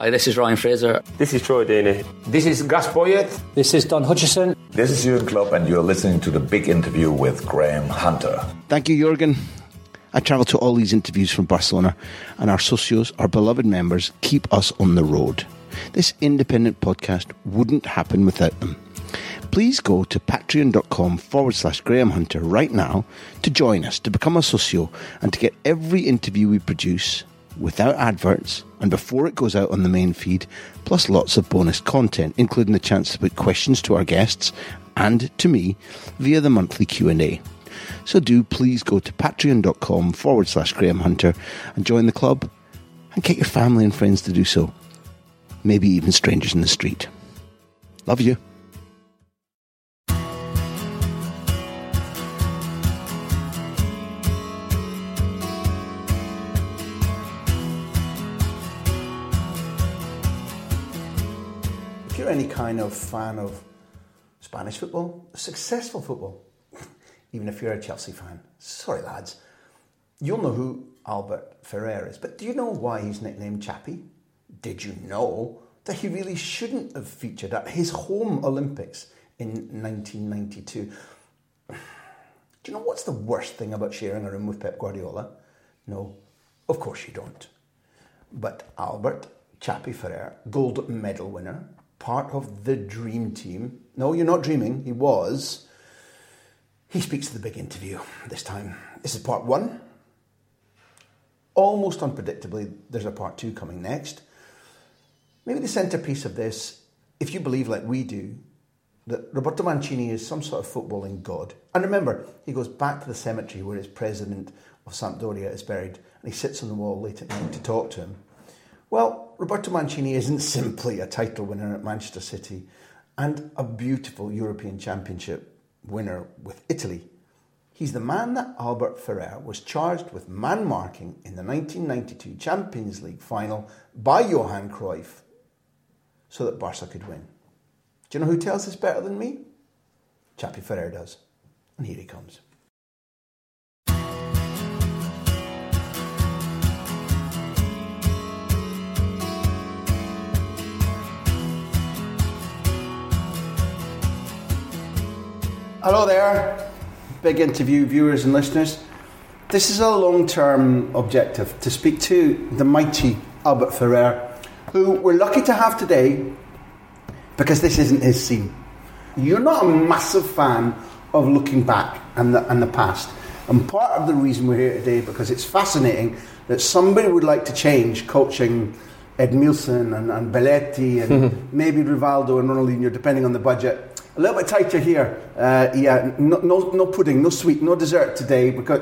Hi, this is Ryan Fraser. This is Troy Deeney. This is Gus Poyet. This is Don Hutchison. This is Jurgen Klopp, and you're listening to the big interview with Graham Hunter. Thank you, Jurgen. I travel to all these interviews from Barcelona, and our socios, our beloved members, keep us on the road. This independent podcast wouldn't happen without them. Please go to patreon.com forward slash Graham Hunter right now to join us, to become a socio, and to get every interview we produce without adverts and before it goes out on the main feed, plus lots of bonus content, including the chance to put questions to our guests and to me via the monthly Q&A. So do please go to patreon.com forward slash Graham Hunter and join the club and get your family and friends to do so. Maybe even strangers in the street. Love you. You're any kind of fan of Spanish football, successful football, even if you're a Chelsea fan, sorry lads, you'll know who Albert Ferrer is. But do you know why he's nicknamed Chapi? Did you know that he really shouldn't have featured at his home Olympics in 1992? Do you know what's the worst thing about sharing a room with Pep Guardiola? No, of course you don't. But Albert Chapi Ferrer, gold medal winner, part of the dream team. No, you're not dreaming, he was. He speaks to the big interview this time. This is part one. Almost unpredictably, there's a part two coming next. Maybe the centrepiece of this, if you believe like we do, that Roberto Mancini is some sort of footballing god. And remember, he goes back to the cemetery where his president of Sampdoria is buried, and he sits on the wall late at night to talk to him. Well, Roberto Mancini isn't simply a title winner at Manchester City and a beautiful European Championship winner with Italy. He's the man that Albert Ferrer was charged with man marking in the 1992 Champions League final by Johan Cruyff so that Barca could win. Do you know who tells this better than me? Chapi Ferrer does. And here he comes. Hello there, big interview viewers and listeners. This is a long term objective to speak to the mighty Albert Ferrer, who we're lucky to have today because this isn't his scene. You're not a massive fan of looking back and the, and the past. And part of the reason we're here today because it's fascinating that somebody would like to change coaching Edmilson and, and Belletti and maybe Rivaldo and Ronaldinho, depending on the budget. A little bit tighter here. Uh, yeah, no, no, no pudding, no sweet, no dessert today because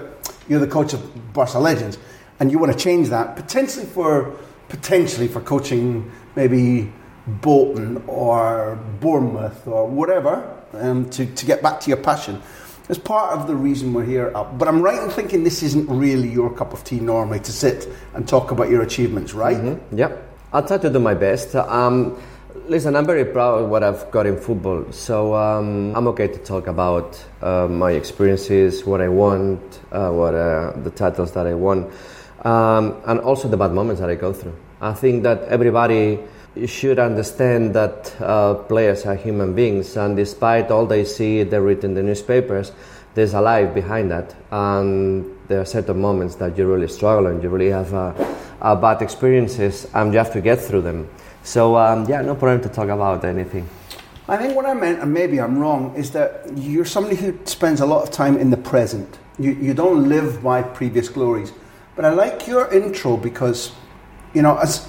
you're the coach of Barca Legends, and you want to change that potentially for potentially for coaching maybe Bolton or Bournemouth or whatever um, to to get back to your passion. It's part of the reason we're here. Uh, But I'm right in thinking this isn't really your cup of tea normally to sit and talk about your achievements, right? Mm-hmm. Yep. I'll try to do my best. Um, listen, I'm very proud of what I've got in football, so um, I'm okay to talk about uh, my experiences, what I want, uh, what uh, the titles that I won, um, and also the bad moments that I go through. I think that everybody should understand that uh, players are human beings, and despite all they see, they read in the newspapers, there's a life behind that, and there are certain moments that you really struggle and you really have a, uh, bad experiences, and you have to get through them. So um, yeah, no problem to talk about anything. I think what I meant, and maybe I'm wrong, is that you're somebody who spends a lot of time in the present. You, you don't live by previous glories. But I like your intro because, you know, as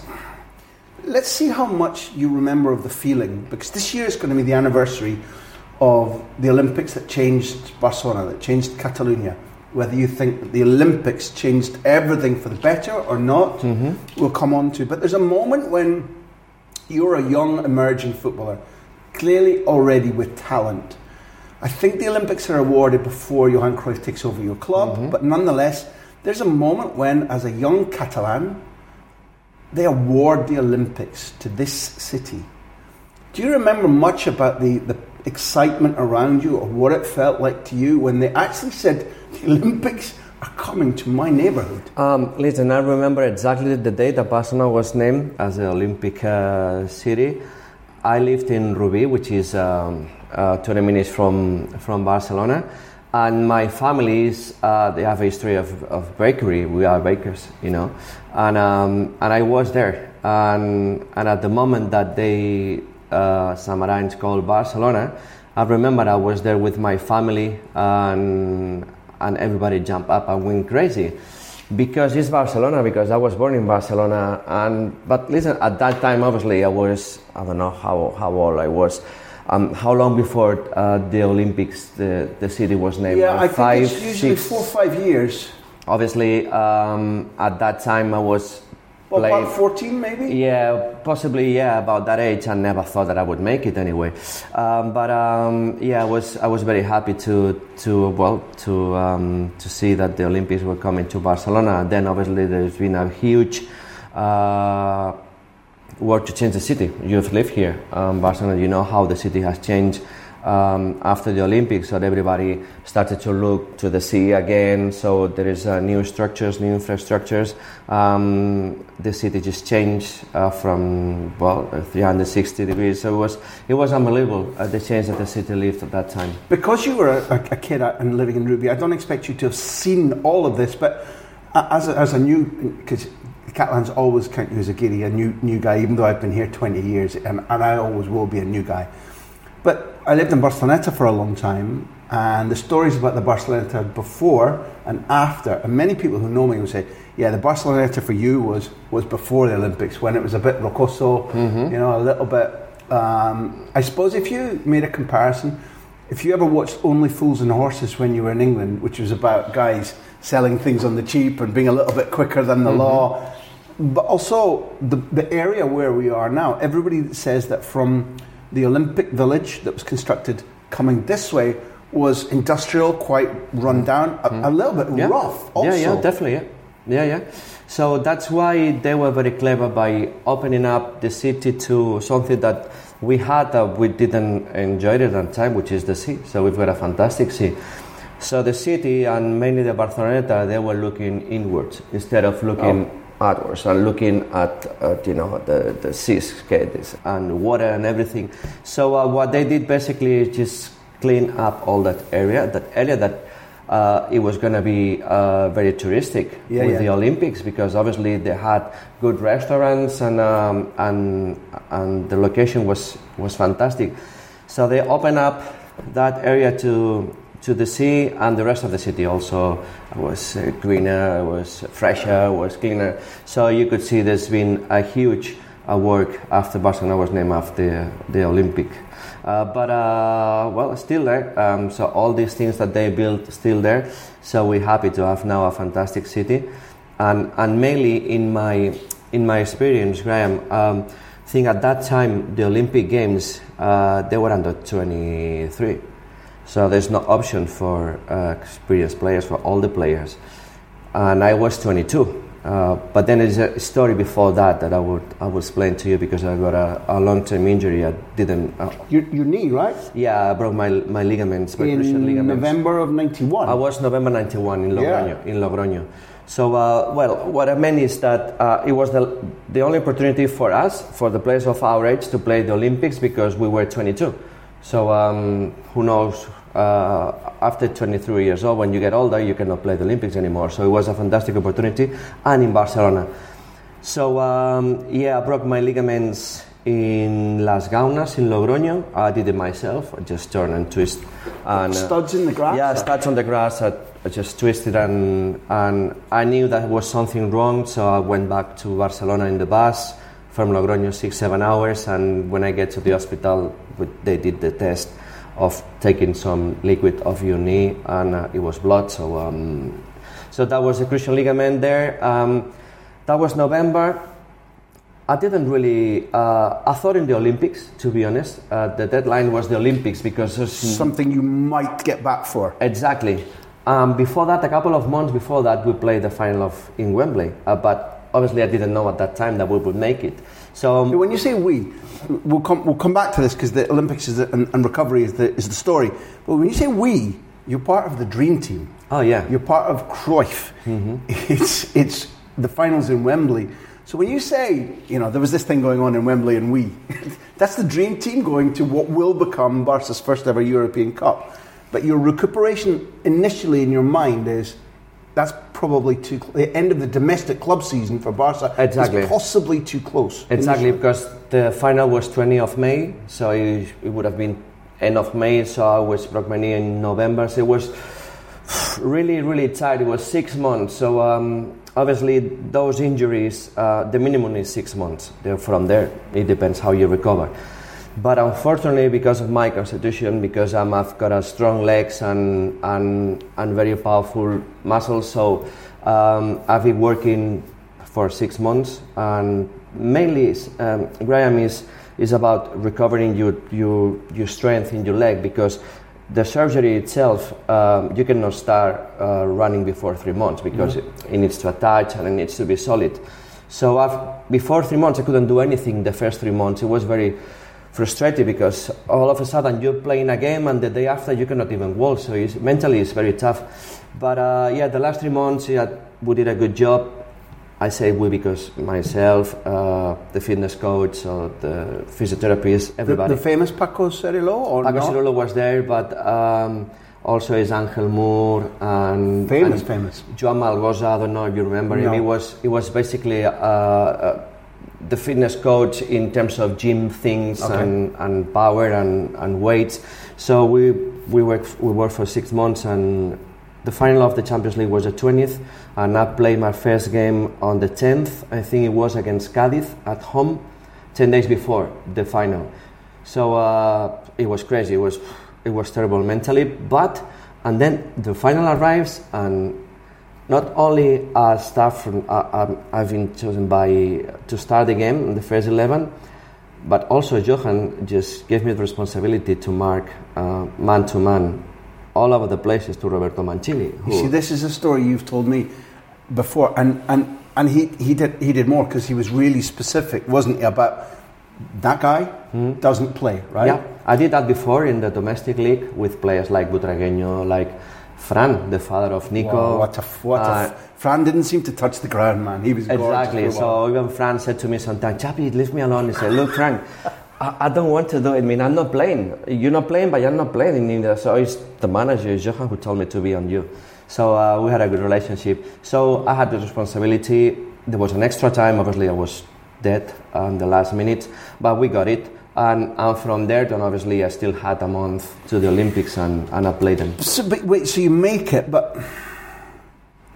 let's see how much you remember of the feeling because this year is going to be the anniversary of the Olympics that changed Barcelona, that changed Catalonia. Whether you think that the Olympics changed everything for the better or not, mm-hmm. we'll come on to. But there's a moment when you're a young emerging footballer, clearly already with talent. I think the Olympics are awarded before Johan Cruyff takes over your club, mm-hmm. but nonetheless, there's a moment when, as a young Catalan, they award the Olympics to this city. Do you remember much about the, the excitement around you or what it felt like to you when they actually said the Olympics are coming to my neighborhood? Um, listen, I remember exactly the day that Barcelona was named as the Olympic uh, city. I lived in Rubí, which is um, uh, 20 minutes from, from Barcelona and my families uh, they have a history of, of bakery we are bakers you know and um, and I was there and and at the moment that they uh, Samaranch called Barcelona I remember I was there with my family and and everybody jumped up and went crazy because it's Barcelona because I was born in Barcelona and but listen at that time obviously I was I don't know how how old I was um, how long before uh, the Olympics the, the city was named? Yeah, I five, think it's usually six. four or five years. Obviously, um, at that time I was. Well, about 14 maybe? Yeah, possibly, yeah, about that age. I never thought that I would make it anyway. Um, but um, yeah, I was, I was very happy to, to well, to, um, to see that the Olympics were coming to Barcelona. Then obviously there's been a huge uh, work to change the city. You've lived here, um, Barcelona. You know how the city has changed um, after the Olympics. So everybody started to look to the sea again. So there is uh, new structures, new infrastructures. Um, the city just changed uh, from well 360 degrees. So it was it was unbelievable uh, the change that the city lived at that time. Because you were a, a kid and living in Rubí, I don't expect you to have seen all of this, but uh, as a, as a new because Catalans always count you as a giddy, a new new guy, even though I've been here 20 years, and, and I always will be a new guy. But I lived in Barceloneta for a long time, and the stories about the Barceloneta before and after, and many people who know me will say, yeah, the Barceloneta for you was, was before the Olympics, when it was a bit rocoso, mm-hmm. you know, a little bit. Um, I suppose if you made a comparison, if you ever watched Only Fools and Horses when you were in England, which was about guys selling things on the cheap and being a little bit quicker than the mm-hmm. law, but also the, the area where we are now, everybody says that from the Olympic Village that was constructed coming this way was industrial, quite run down, a, mm. a little bit yeah. rough. Also. Yeah, yeah, definitely, yeah, yeah, yeah. So that's why they were very clever by opening up the city to something that we had that we didn't enjoy it at the time, which is the sea. So we've got a fantastic sea. So the city and mainly the Barceloneta, they were looking inwards instead of looking. Oh outwards and looking at, at you know the the seascapes and water and everything. So uh, what they did basically is just clean up all that area, that area that. Uh, it was going to be uh, very touristic yeah, with yeah. the Olympics because obviously they had good restaurants and um, and and the location was was fantastic. So they opened up that area to to the sea, and the rest of the city also was uh, greener, was fresher, was cleaner. So you could see there's been a huge uh, work after Barcelona was named after the Olympic. Uh, but uh, well, still there. Um, so all these things that they built still there. So we're happy to have now a fantastic city, and and mainly in my in my experience, Graham. Um, I think at that time the Olympic Games uh, they were under 23 so there's no option for uh, experienced players for all the players. And I was 22. Uh, but then there's a story before that that I would I will explain to you because I got a, a long term injury. I didn't. Uh, your, your knee, right? Yeah, I broke my my ligaments, my in ligaments. November of '91. I was November '91 in Logroño. Yeah. In Logroño. So, uh, well, what I meant is that uh, it was the, the only opportunity for us, for the players of our age, to play the Olympics because we were 22. So, um, who knows uh, after 23 years old, when you get older, you cannot play the Olympics anymore. So it was a fantastic opportunity, and in Barcelona. So um, yeah, I broke my ligaments in Las Gaunas in Logroño. I did it myself. I just turn and twist. And, uh, Studs in the grass? Yeah, studs on the grass. I, I just twisted and and I knew that was something wrong. So I went back to Barcelona in the bus from Logroño six seven hours. And when I get to the hospital, they did the test of taking some liquid off your knee, and uh, it was blood. So um, so that was a crucial ligament there. Um, that was November. I didn't really. Uh, I thought in the Olympics, to be honest. Uh, the deadline was the Olympics because Something you might get back for. exactly. Um, before that, a couple of months before that, we played the final of in Wembley. Uh, but obviously, I didn't know at that time that we would make it. So um, When you say we, we'll come, we'll come back to this because the Olympics is the, and, and recovery is the, is the story. But when you say we, you're part of the dream team. oh yeah, You're part of Cruyff. It's, it's the finals in Wembley. So when you say, you know, there was this thing going on in Wembley and we, that's the dream team going to what will become Barca's first ever European Cup. But your recuperation initially in your mind is that's probably too cl- the end of the domestic club season for Barca Exactly. is possibly too close. Exactly, because the final was 20 of May, so it, it would have been end of May, so I was broke my knee in November, so it was really, really tight. It was six months, so um, obviously those injuries, uh, the minimum is six months. Then From there, it depends how you recover. But unfortunately, because of my constitution, because I'm, I've got a strong legs and, and, and very powerful muscles, so um, I've been working for six months, and mainly um, Graham is is about recovering your your your strength in your leg because the surgery itself um, you cannot start uh, running before three months because it, it needs to attach and it needs to be solid. So I've, before three months I couldn't do anything. The first three months it was very frustrating because all of a sudden you're playing a game and the day after you cannot even walk. So it's, mentally it's very tough. But uh, yeah, the last three months yeah, we did a good job. I say we because myself, uh, the fitness coach, or the physiotherapist, everybody. the famous Paco Seirul·lo or Paco not? Was there, but um, also is Àngel Mur and Famous, and famous. Joan Malgoza. I don't know if you remember him. He was he was basically uh, uh, the fitness coach in terms of gym things Okay. and, and power and, and weights. So we we worked we worked for six months and. The final of the Champions League was the 20th, and I played my first game on the 10th. I think it was against Cadiz at home, 10 days before the final. So uh, it was crazy. It was it was terrible mentally. But and then the final arrives, and not only are staff from uh, um, I've been chosen by to start the game in the first eleven, but also Johan just gave me the responsibility to mark man to man all over the places to Roberto Mancini. You see, this is a story you've told me before, and and and he he did he did more because he was really specific, wasn't he? About that guy doesn't play, right? Yeah, I did that before in the domestic league with players like Butragueño, like Fran, the father of Nico. Wow, what a what a Uh, f- Fran didn't seem to touch the ground, man. He was Exactly. a. So even Fran said to me sometimes, Chapi, leave me alone. He said, Look, Frank, I, I don't want to do it. I mean, I'm not playing. You're not playing, but you're not playing either. So it's the manager, Johan, who told me to be on you. So uh, we had a good relationship. So I had the responsibility. There was an extra time. Obviously, I was dead on the last minute, but we got it. And, and from there, then obviously, I still had a month to the Olympics and, and I played them. So, but wait, so you make it, but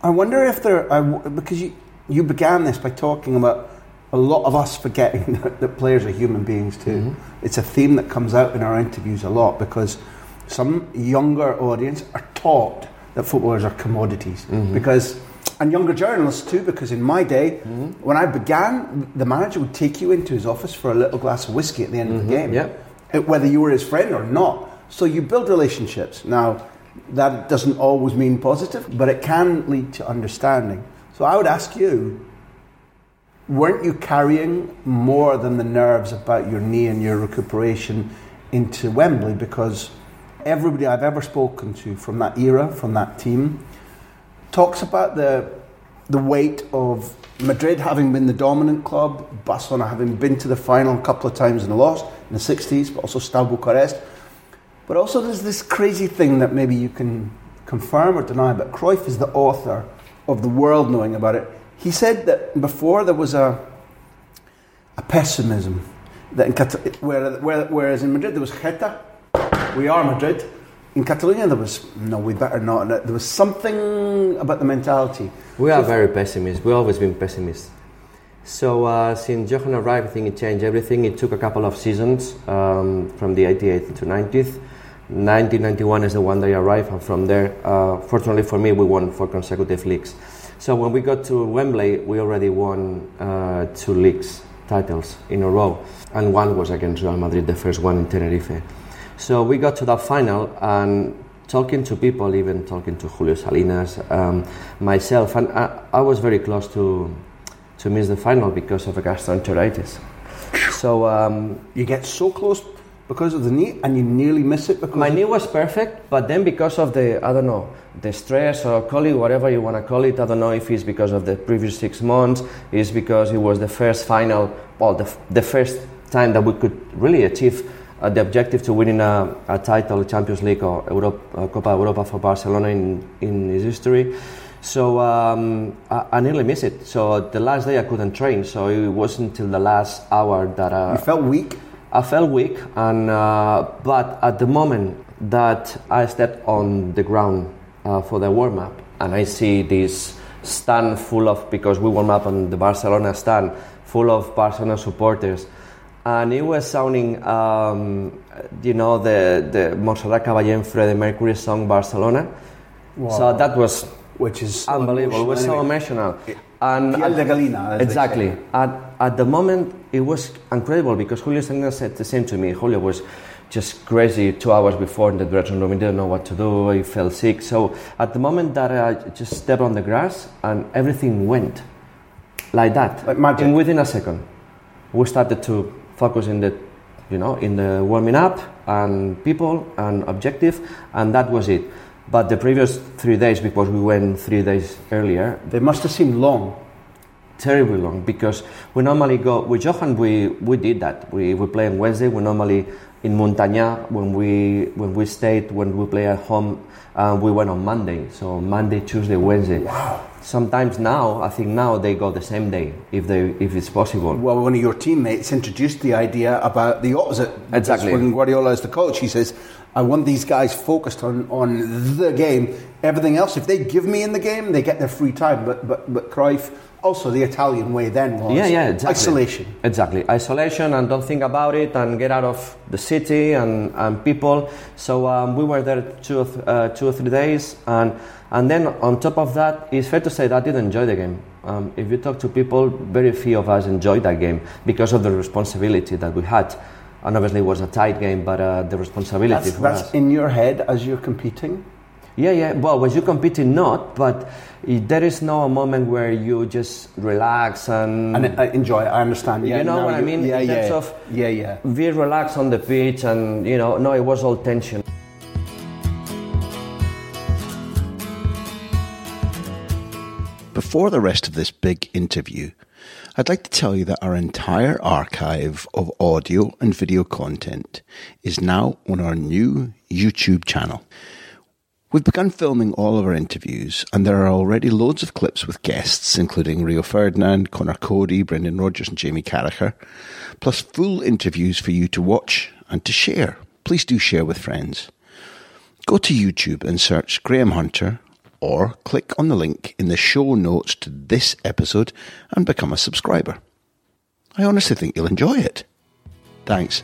I wonder if there, I w because you you began this by talking about a lot of us forgetting that, that players are human beings too. Mm-hmm. It's a theme that comes out in our interviews a lot because some younger audience are taught that footballers are commodities mm-hmm. because. And younger journalists too, because in my day, when I began, the manager would take you into his office for a little glass of whiskey at the end of the game yeah. uh, whether you were his friend or not. So you build relationships. Now, that doesn't always mean positive, but it can lead to understanding. So I would ask you weren't you carrying more than the nerves about your knee and your recuperation into Wembley? Because everybody I've ever spoken to from that era, from that team, talks about the the weight of Madrid having been the dominant club, Barcelona having been to the final a couple of times and lost in the 60s, but also Steaua Bucharest. But also there's this crazy thing that maybe you can confirm or deny, but Cruyff is the author of the world knowing about it. He said that before there was a a pessimism that in Cat- where, where, whereas in Madrid there was Geta, we are Madrid. In Catalonia there was no, we better not. There was something about the mentality. We are very pessimists. We've always been pessimists. So uh, since Johan arrived, I think it changed everything. It took a couple of seasons um, from the 88th to 90th. 1991 is the one they arrived, and from there, uh, fortunately for me, we won four consecutive leagues. So when we got to Wembley, we already won uh, two leagues titles in a row, and one was against Real Madrid, the first one in Tenerife. So we got to that final, and talking to people, even talking to Julio Salinas, um, myself, and I, I was very close to to miss the final because of a gastroenteritis. So um, You get so close because of the knee, and you nearly miss it because my knee was perfect, but then because of the I don't know the stress or call it whatever you want to call it, I don't know if it's because of the previous six months, it's because it was the first final, well, the, the first time that we could really achieve uh, the objective to winning a, a title, Champions League or Europe, uh, Copa Europa for Barcelona in in his history. So um, I, I nearly missed it. So the last day I couldn't train. So it wasn't until the last hour that uh, you felt weak. I felt weak, and uh, but at the moment that I stepped on the ground uh, for the warm up, and I see this stand full of because we warm up on the Barcelona stand full of Barcelona supporters, and it was sounding, um, you know, the the Montserrat Caballé and Freddie Mercury song Barcelona. Wow. So that was Which is so unbelievable. It was so emotional. And de gallina, exactly. At, at the moment, it was incredible because Julio Salinas said the same to me. Julio was just crazy two hours before in the dressing room. He didn't know what to do. He felt sick. So at the moment that I just stepped on the grass and everything went like that, Like magic. and within a second, we started to focus in the, you know, in the warming up and people and objective, and that was it. But the previous three days, because we went three days earlier, They must have seemed long. terribly long because we normally go with Johan. We we did that. We we play on Wednesday. We normally in Montaña when we when we stayed when we play at home. Uh, we went on Monday, so Monday, Tuesday, Wednesday. Wow. Sometimes now, I think now they go the same day if they if it's possible. Well, one of your teammates introduced the idea about the opposite. Exactly. When Guardiola is the coach, he says, "I want these guys focused on, on the game. Everything else, if they give me in the game, they get their free time." But but but Cruyff, also the Italian way then was Yeah, yeah, exactly. isolation. Exactly, isolation and don't think about it and get out of the city and, and people. So um, we were there two or, th- uh, two or three days, and and then on top of that, it's fair to say that I didn't enjoy the game. Um, if you talk to people, very few of us enjoyed that game because of the responsibility that we had. And obviously, it was a tight game, but uh, the responsibility That's, for that's in your head as you're competing. Yeah, yeah. Well, when you competing, not, but there is no a moment where you just relax and And I enjoy it. I understand. Yeah, You know now what I mean? Yeah, In yeah, terms of- yeah, yeah. be relaxed on the pitch and you know no it was all tension Before the rest of this big interview, I'd like to tell you that our entire archive of audio and video content is now on our new YouTube channel. We've begun filming all of our interviews, and there are already loads of clips with guests, including Rio Ferdinand, Conor Coady, Brendan Rodgers, and Jamie Carragher, plus full interviews for you to watch and to share. Please do share with friends. Go to YouTube and search Graham Hunter or click on the link in the show notes to this episode and become a subscriber. I honestly think you'll enjoy it. Thanks.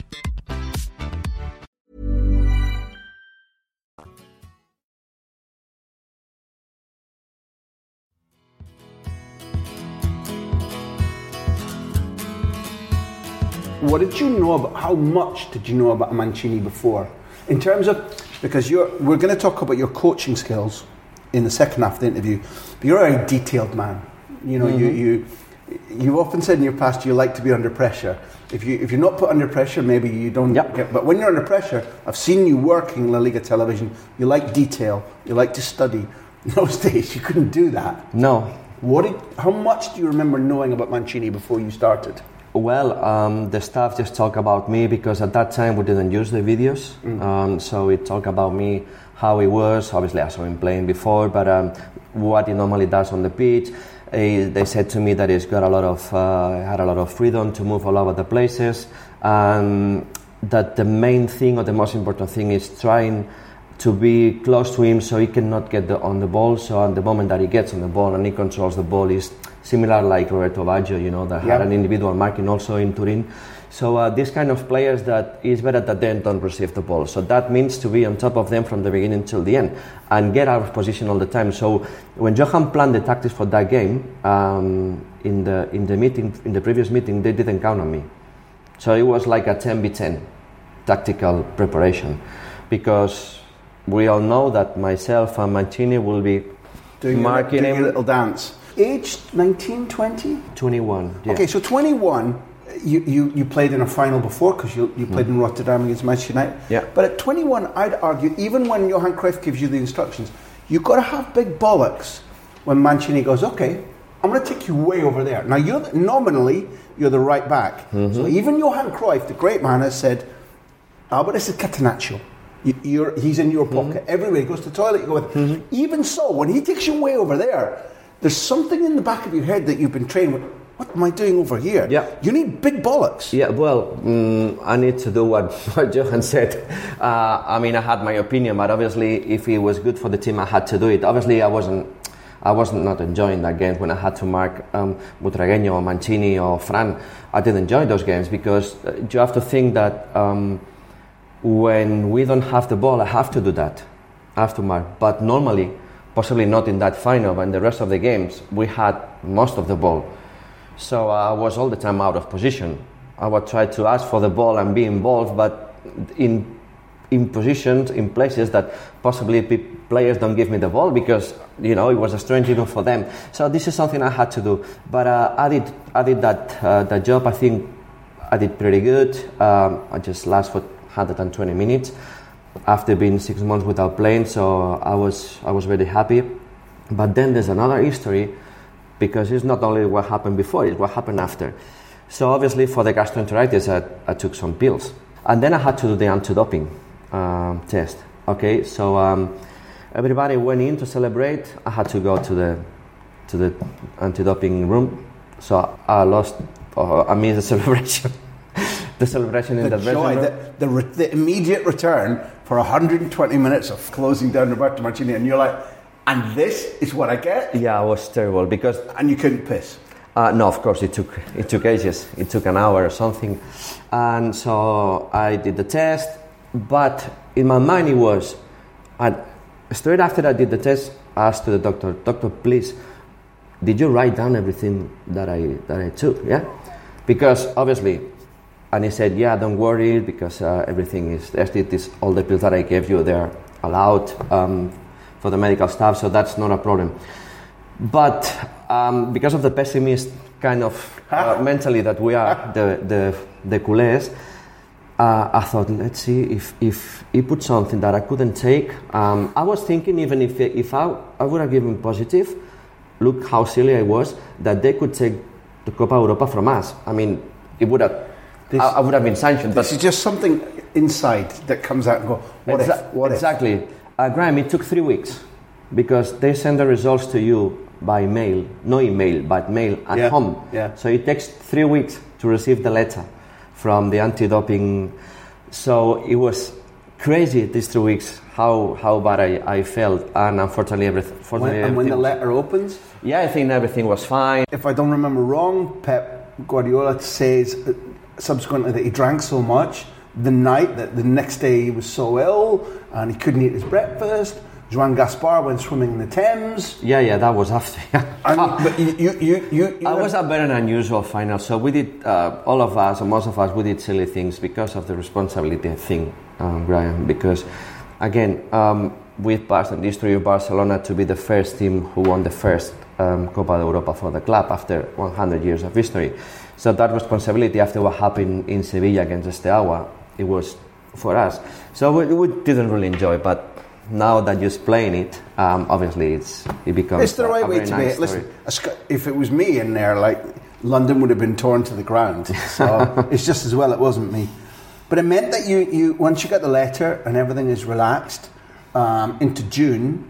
What did you know about? How much did you know about Mancini before? In terms of because you're. We're going to talk about your coaching skills in the second half of the interview. But you're a very detailed man. You know, you mm-hmm. you you've often said in your past you like to be under pressure. If you if you're not put under pressure, maybe you don't Yep. get. But when you're under pressure, I've seen you working La Liga television. You like detail. You like to study. In those days, you couldn't do that. No, What did, how much do you remember knowing about Mancini before you started? Well, um, the staff just talk about me because at that time we didn't use the videos. Um, so it talk about me, how he was. Obviously, I saw him playing before, but um, what he normally does on the pitch. Eh, they said to me that he's got a lot of uh, had a lot of freedom to move all over the places, and that the main thing or the most important thing is trying to be close to him so he cannot get the, on the ball. So at the moment that he gets on the ball and he controls the ball is similar like Roberto Baggio, you know, that had an individual marking also in Turin. So uh, these kind of players that is better that they don't receive the ball. So that means to be on top of them from the beginning till the end and get out of position all the time. So when Johan planned the tactics for that game um, in the in the meeting in the previous meeting, they didn't count on me. So it was like a 10b10 tactical preparation because we all know that myself and Mancini will be Doing, marking doing your him little dance. Aged 19, 20? 21. Yeah. Okay, so 21, you, you, you played in a final before because you, you played in Rotterdam against Manchester United. Yeah. But at 21, I'd argue, even when Johan Cruyff gives you the instructions, you've got to have big bollocks when Mancini goes, okay, I'm going to take you way over there. Now, you're the, nominally, you're the right back. Mm-hmm. So even Johan Cruyff, the great man, has said, Albert, this is Catenaccio. You, you're, he's in your Mm-hmm. pocket. Everywhere he goes to the toilet, you go with him. Even so, when he takes you way over there, there's something in the back of your head that you've been trained with. What am I doing over here? Yeah. You need big bollocks. Yeah, well, mm, I need to do what, what Johan said. Uh, I mean, I had my opinion, but obviously, if it was good for the team, I had to do it. Obviously, I wasn't, I wasn't not enjoying that game when I had to mark um, Butragueño or Mancini or Fran. I didn't enjoy those games because uh, you have to think that um, when we don't have the ball, I have to do that. I have to mark. But normally, possibly not in that final, but in the rest of the games, we had most of the ball. So I was all the time out of position. I would try to ask for the ball and be involved, but in in positions, in places that possibly players don't give me the ball because you know it was a strange even for them. So this is something I had to do. But uh, I did I did that uh, that job. I think I did pretty good. Um, I just last for 120 minutes after being six months without playing. So I was I was very happy. But then there's another history because it's not only what happened before, it's what happened after. So obviously for the gastroenteritis, I, I took some pills, and then I had to do the anti-doping um, test. Okay, so um, everybody went in to celebrate. I had to go to the to the anti-doping room, so I lost. Uh, I missed the celebration. The celebration in The the, joy, room. the, the, re- the immediate return for 120 minutes of closing down Roberto Mancini, and you're like, and this is what I get? Yeah, it was terrible because And you couldn't piss. Uh, no, of course it took it took ages. It took an hour or something, and so I did the test. But in my mind, it was, and straight after I did the test, I asked to the doctor, "Doctor, please, did you write down everything that I that I took? Yeah, because obviously." And he said, "Yeah, don't worry, because uh, everything is tested. This all the pills that I gave you, they're allowed um, for the medical staff, so that's not a problem." But um, because of the pessimist kind of uh, mentally that we are, the the the culés, uh, I thought, let's see if if he put something that I couldn't take. Um, I was thinking even if if I, I would have given positive, look how silly I was that they could take the Copa Europa from us. I mean, it would have. I, I would have been sanctioned, but This is just something inside that comes out and go, what Exa- if? What if? exactly. Uh, Graham, it took three weeks because they send the results to you by mail, no email, but mail at Yeah, home. yeah. So it takes three weeks to receive the letter from the anti-doping. So it was crazy these three weeks how how bad I, I felt, and unfortunately, everything. When, and when the letter opens, yeah, I think everything was fine. if I don't remember wrong, Pep Guardiola says subsequently that he drank so much the night that the next day he was so ill and he couldn't eat his breakfast. Joan Gaspart went swimming in the Thames. Yeah, yeah, that was after. And, but you, you, you, you, I was a very unusual final, so we did, uh, all of us, or most of us, we did silly things because of the responsibility thing, um, Brian, because again, um, with Barcelona, the history of Barcelona to be the first team who won the first um, Copa de Europa for the club after 100 years of history. So that responsibility after what happened in Sevilla against Steaua, it was for us. So we, we didn't really enjoy, but now that you're playing it, um, obviously it's it becomes. It's the right a, a way to nice be. Listen, if it was me in there, like London would have been torn to the ground. So it's just as well it wasn't me. But it meant that you, you once you got the letter and everything is relaxed um, into June,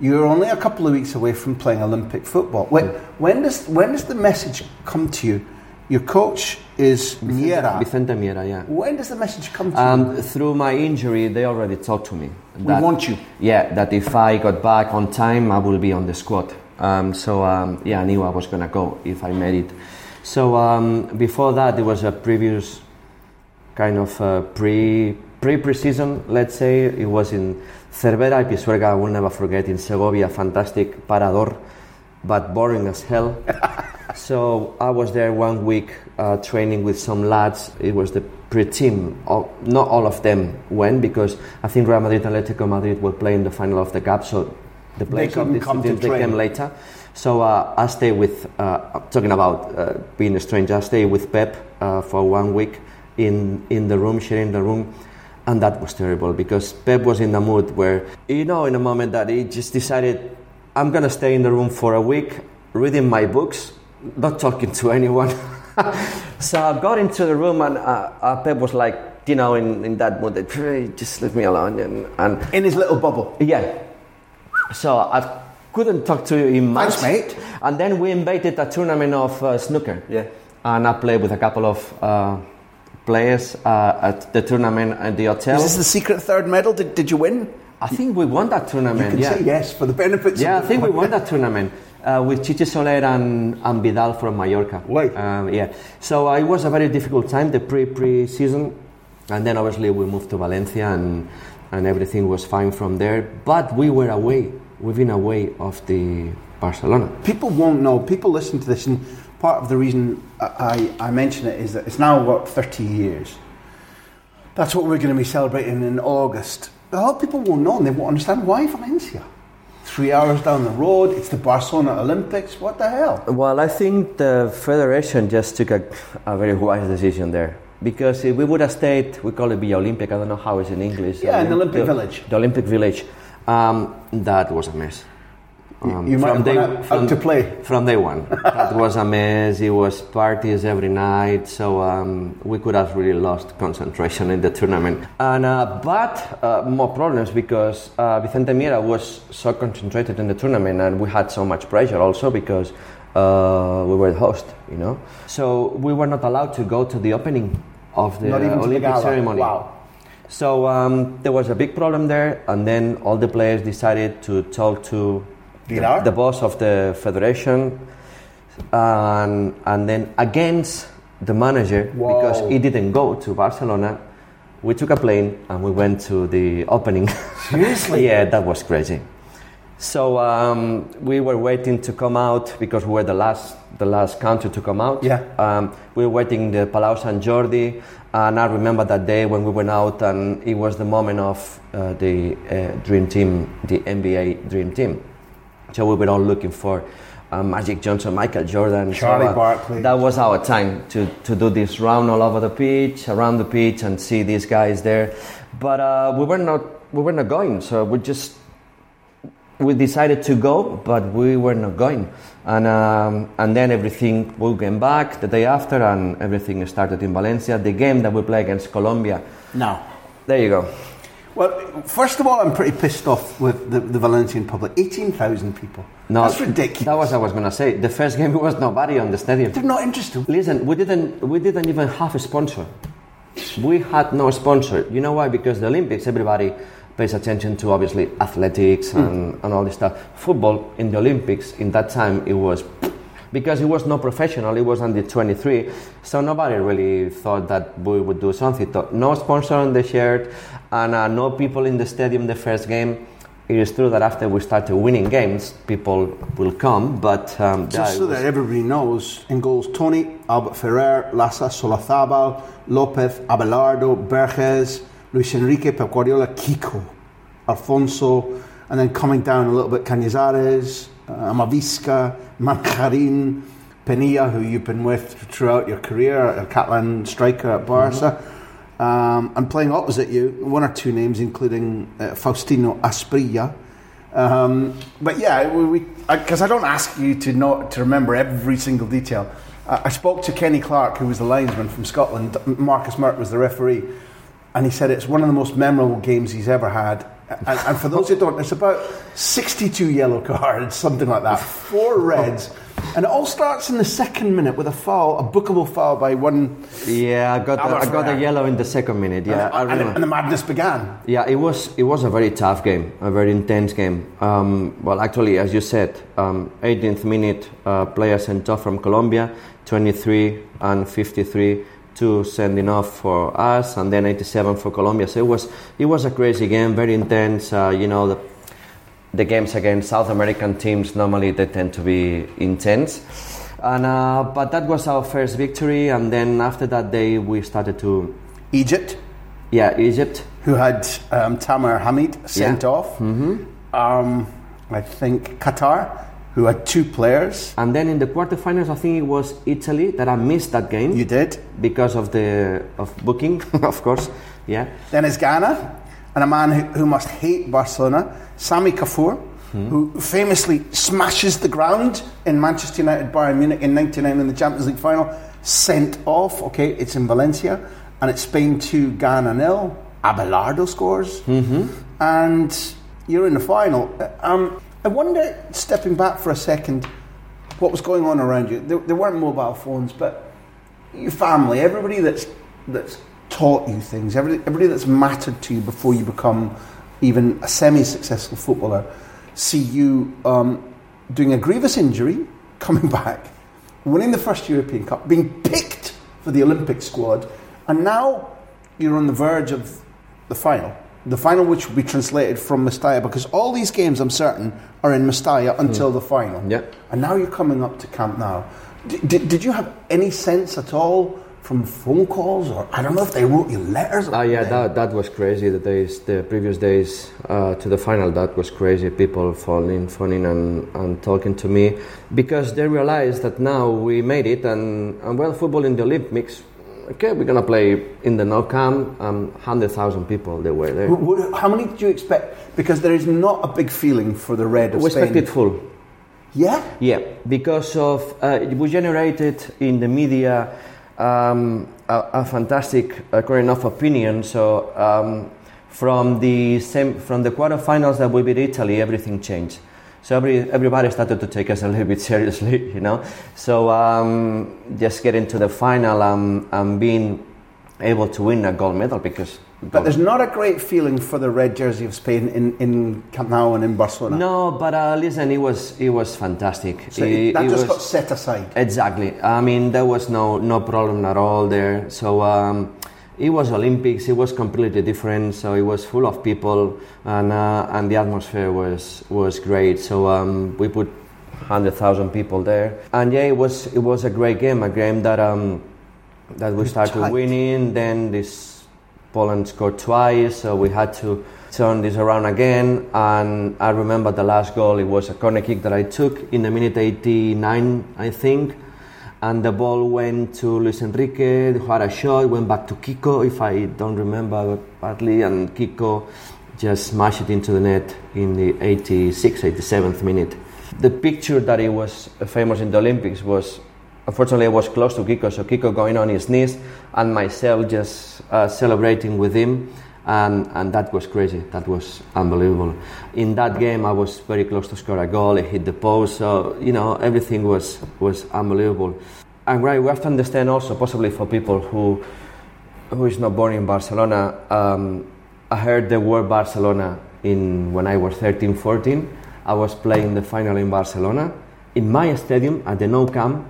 you're only a couple of weeks away from playing Olympic football. When, when does when does the message come to you? Your coach is Miera. Vicente Miera, yeah. When does the message come to you? Um, through my injury, they already talked to me. We want you. Yeah, that if I got back on time, I will be on the squad. Um, so um, yeah, I knew I was gonna go if I made it. So um, before that, there was a previous kind of uh, pre pre preseason. Let's say it was in Cervera y Pisuerga. I will never forget in Segovia. Fantastic parador, but boring as hell. So I was there one week uh, training with some lads. It was the pre-team. All, not all of them went because I think Real Madrid and Atletico Madrid were playing the final of the cup. So the players of couldn't come to teams they came later. So uh, I stayed with. Uh, talking about uh, being a stranger, I stayed with Pep uh, for one week in in the room, sharing the room. And that was terrible because Pep was in a mood where, you know, in a moment that he just decided, I'm going to stay in the room for a week, reading my books, not talking to anyone. so I got into the room and uh, uh, Pep was like, you know, in, in that mood, that, just leave me alone. And, and in his little bubble. yeah. So I couldn't talk to him much. Thanks, mate. And then we invited a tournament of uh, snooker. Yeah. And I played with a couple of uh, players uh, at the tournament at the hotel. Is this the secret third medal? Did, did you win? I think we won that tournament. You can yeah. say yes for the benefits. Yeah, I think we won that tournament uh, with Chichi Soler and, and Vidal from Mallorca. Right. Um, yeah. So uh, it was a very difficult time, the pre pre season, and then obviously we moved to Valencia and and everything was fine from there. But we were away. We've been away of the Barcelona. People won't know. People listen to this, and part of the reason I, I I mention it is that it's now what thirty years. That's what we're going to be celebrating in August. A lot of people won't know, and they won't understand why Valencia. Three hours down the road, it's the Barcelona Olympics. What the hell? Well, I think the federation just took a, a very wise decision there. Because if we would have stayed, we call it Villa Olympic, I don't know how it's in English. Yeah, in the Olympic the, Village. The Olympic Village. Um, that was a mess. Um, you might from day- gone from- to play. From day one. that was a mess. It was parties every night. So um, we could have really lost concentration in the tournament. And, uh, but uh, more problems because uh, Vicente Miera was so concentrated in the tournament and we had so much pressure also because uh, we were the host, you know. So we were not allowed to go to the opening of the to the Olympic ceremony. Wow. So um, there was a big problem there, and then all the players decided to talk to the, the boss of the federation, and, and then against the manager Whoa. because he didn't go to Barcelona. We took a plane and we went to the opening. Seriously? yeah, that was crazy. So um, we were waiting to come out because we were the last, the last country to come out. Yeah. Um, we were waiting in the Palau Sant Jordi, and I remember that day when we went out, and it was the moment of uh, the uh, dream team, the NBA dream team. So we were all looking for uh, Magic Johnson, Michael Jordan, Charlie so, uh, Barkley. That was our time to, to do this round all over the pitch, around the pitch, and see these guys there. But uh, we were not we were not going, so we just we decided to go, but we were not going. And, um, and then everything, we came back the day after, and everything started in Valencia. The game that we played against Colombia, No. there you go. Well, first of all, I'm pretty pissed off with the, the Valencian public. 18,000 people. No, That's ridiculous. That was what I was going to say. The first game, there was nobody on the stadium. They're not interested. Listen, we didn't, we didn't even have a sponsor. We had no sponsor. You know why? Because the Olympics, everybody pays attention to obviously athletics hmm. and, and all this stuff. Football in the Olympics in that time it was because it was not professional. It was under 23, so nobody really thought that we would do something. No sponsor on the shirt, and uh, no people in the stadium the first game. It is true that after we started winning games, people will come, but um, Just so was- that everybody knows, in goals Tony, Albert Ferrer, Lasa, Solozabal, Lopez, Abelardo, Berges, Luis Enrique, Pep Guardiola, Kiko. Alfonso, and then coming down a little bit, Cañizares, uh, Amavisca, Manjarin, Pinilla, who you've been with throughout your career, a Catalan striker at Barca. Mm-hmm. Um, and playing opposite you, one or two names, including uh, Faustino Asprilla. Um, but yeah, because I, I, don't ask you to not to remember every single detail. I spoke to Kenny Clark, who was the linesman from Scotland. Marcus Murk was the referee, and he said it's one of the most memorable games he's ever had. And, and for those who don't, it's about 62 yellow cards, something like that, four reds. And it all starts in the second minute with a foul, a bookable foul by one. Yeah, I got the, I got a yellow in the second minute. Yeah, and, and, and, the madness began. Yeah, it was it was a very tough game, a very intense game. Um, well, actually, as you said, um, 18th minute, uh, player sent off from Colombia, 23 and 53 two sending off for us, and then 87 for Colombia. So it was it was a crazy game, very intense. Uh, you know the the games against South American teams normally they tend to be intense. And uh, but that was our first victory, and then after that day we started to Egypt. Yeah, Egypt. Who had um, Tamer Hamid sent yeah. off? Mm-hmm. Um, I think Qatar, who had two players. And then in the quarterfinals, I think it was Italy that I missed that game. You did because of the of booking, of course. Yeah. Then it's Ghana, and a man who, who must hate Barcelona, Sami Kuffour, hmm. who famously smashes the ground in Manchester United Bayern Munich in '99 in the Champions League final. Sent off. Okay, it's in Valencia, and it's Spain two, Ghana nil. Abelardo scores, mm-hmm. and you're in the final. Um, I wonder, stepping back for a second, what was going on around you. There, there weren't mobile phones, but your family, everybody that's that's taught you things, everybody, everybody that's mattered to you before you become even a semi-successful footballer, see you um, doing a grievous injury, coming back, winning the first European Cup, being picked for the Olympic squad, and now you're on the verge of the final. The final, which will be translated from Mestalla, because all these games, I'm certain, are in Mestalla until mm. the final. Yeah. And now you're coming up to Camp Nou. D- did, did you have any sense at all from phone calls, or I don't know if they wrote you letters? Oh, uh, yeah, that, that was crazy. The days, the previous days uh, to the final, that was crazy. People phoning, phoning, and, and talking to me because they realized that now we made it, and, and well, football in the Olympics okay, we're gonna play in the Nou Camp. Um, hundred thousand people they were there. How many did you expect? Because there is not a big feeling for the red of we Spain. expected full. Yeah. Yeah, because of uh, we generated in the media um, a, a, fantastic uh, current of opinion. So um, from the same from the quarterfinals that we beat Italy, everything changed. So every, everybody started to take us a little bit seriously, you know. So um, just getting to the final and, and being able to win a gold medal because. But there's not a great feeling for the red jersey of Spain in, in Camp Nou and in Barcelona. No, but uh, listen, it was it was fantastic. So it, that it just was, got set aside. Exactly. I mean, there was no no problem at all there. So. Um, it was Olympics. It was completely different. So it was full of people, and uh, and the atmosphere was was great. So um, we put hundred thousand people there, and yeah, it was it was a great game. A game that um, that we started winning. Then this Poland scored twice, so we had to turn this around again. And I remember the last goal. It was a corner kick that I took in the minute 89, I think and the ball went to Luis Enrique, who had a shot, went back to Kiko, if I don't remember badly, and Kiko just smashed it into the net in the 86th, 87th minute. The picture that it was famous in the Olympics was, unfortunately, I was close to Kiko, so Kiko going on his knees, and myself just uh, celebrating with him and, and that was crazy. That was unbelievable. In that game, I was very close to score a goal. I hit the post, so you know everything was was unbelievable. And right, we have to understand also, possibly for people who who is not born in Barcelona. Um, I heard the word Barcelona in when I was 13, 14. I was playing the final in Barcelona in my stadium at the Nou Camp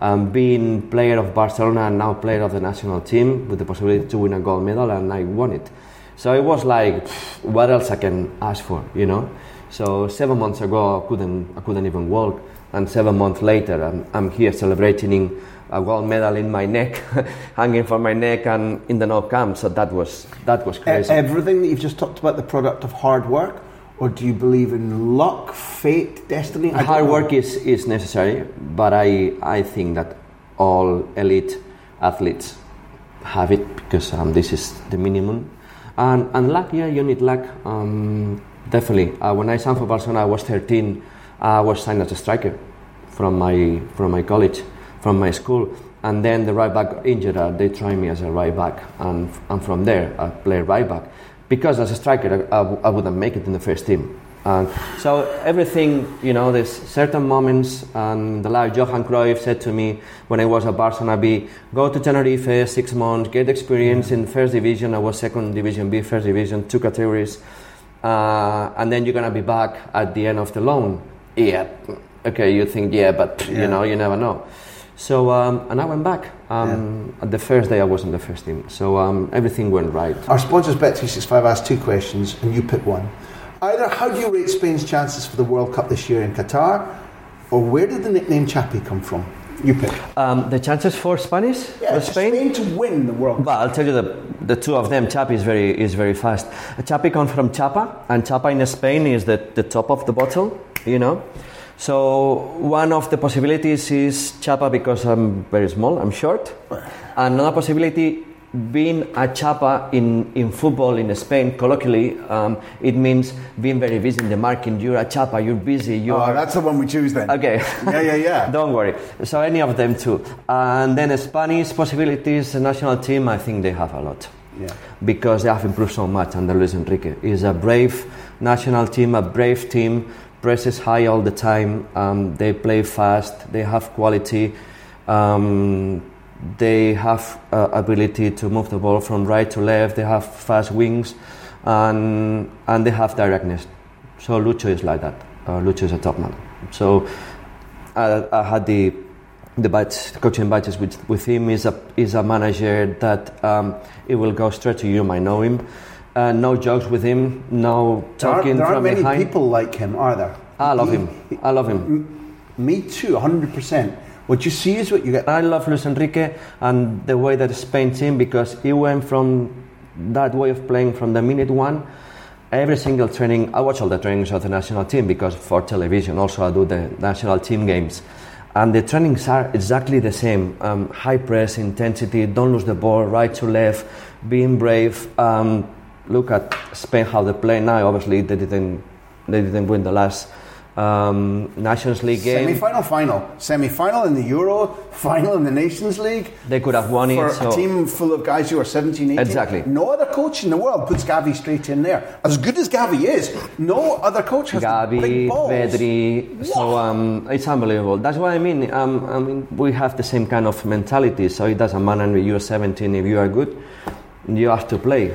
um, being player of Barcelona and now player of the national team with the possibility to win a gold medal, and I won it. So it was like, what else I can ask for, you know? So seven months ago, I couldn't, I couldn't even walk, And seven months later, I'm, I'm here celebrating a gold medal in my neck, hanging from my neck, and in the Nou Camp. So that was that was crazy. Everything that you've just talked about, the product of hard work, or do you believe in luck, fate, destiny? hard work is, is necessary, but I I think that all elite athletes have it because um, this is the minimum. And, and luck, yeah, you need luck. Um, definitely. Uh, when I signed for Barcelona, I was 13. I was signed as a striker from my from my college, from my school, and then the right back injured. Uh, they tried me as a right back, and, and from there I played right back because as a striker I, I, I wouldn't make it in the first team. And so everything, you know, there's certain moments, and the life Johan Cruyff said to me when I was at Barcelona B, go to Tenerife six months, get experience in first division. I was second division B, first division, two categories, uh, and then you're gonna be back at the end of the loan. Yeah, okay, you think yeah, but Yeah. you know, you never know. So um, and I went back. Um, at The first day I was in the first team, so um, everything went right. Our sponsors Bet365 asked two questions, and you pick one. Either how do you rate Spain's chances for the World Cup this year in Qatar, or where did the nickname Chapi come from? You pick. Um, the chances for Spanish, for Spain. Spain to win the World Cup. Well, I'll tell you the, the two of them. Chapi is very is very fast. Chapi comes from Chapa, and Chapa in Spain is the, the top of the bottle, you know. So one of the possibilities is Chapa because I'm very small, I'm short. Another possibility, being a Chapa in, in football in Spain, colloquially, um, it means being very busy in the market. You're a Chapa, you're busy, you Oh, are that's the one we choose then. Okay. Yeah, yeah, yeah. Don't worry. So any of them too. And then Spanish possibilities, the national team, I think they have a lot. Yeah. Because they have improved so much under Luis Enrique. It's a brave national team, a brave team, presses high all the time. Um, they play fast, they have quality. Um, they have uh, ability to move the ball from right to left. They have fast wings, and and they have directness. So Lucho is like that. Uh, Lucho is a top man. So I, I had the the batch, coaching batches with, with him. is a is a manager that um, it will go straight to you. Might know him. Uh, no jokes with him. No There aren't, talking there aren't from many behind. people like him, are there? I love He- him. I love him. Me too, 100%. What you see is what you get. I love Luis Enrique and the way that Spain team because he went from that way of playing from the minute one. Every single training, I watch all the trainings of the national team because for television also I do the national team games. And the trainings are exactly the same um, high press, intensity, don't lose the ball, right to left, being brave. Um, look at Spain, how they play now. Obviously, they didn't, they didn't win the last um, Nations League game. Semi-final, final, semi-final in the Euro, final in the Nations League. They could have won it, for so- a team full of guys who are 17, 18. Exactly. No other coach in the world puts Gavi straight in there. As good as Gavi is, no other coach has Gavi. Pedri. So um, it's unbelievable. That's what I mean. Um, I mean, we have the same kind of mentality. So it doesn't matter if you're 17. If you are good, you have to play.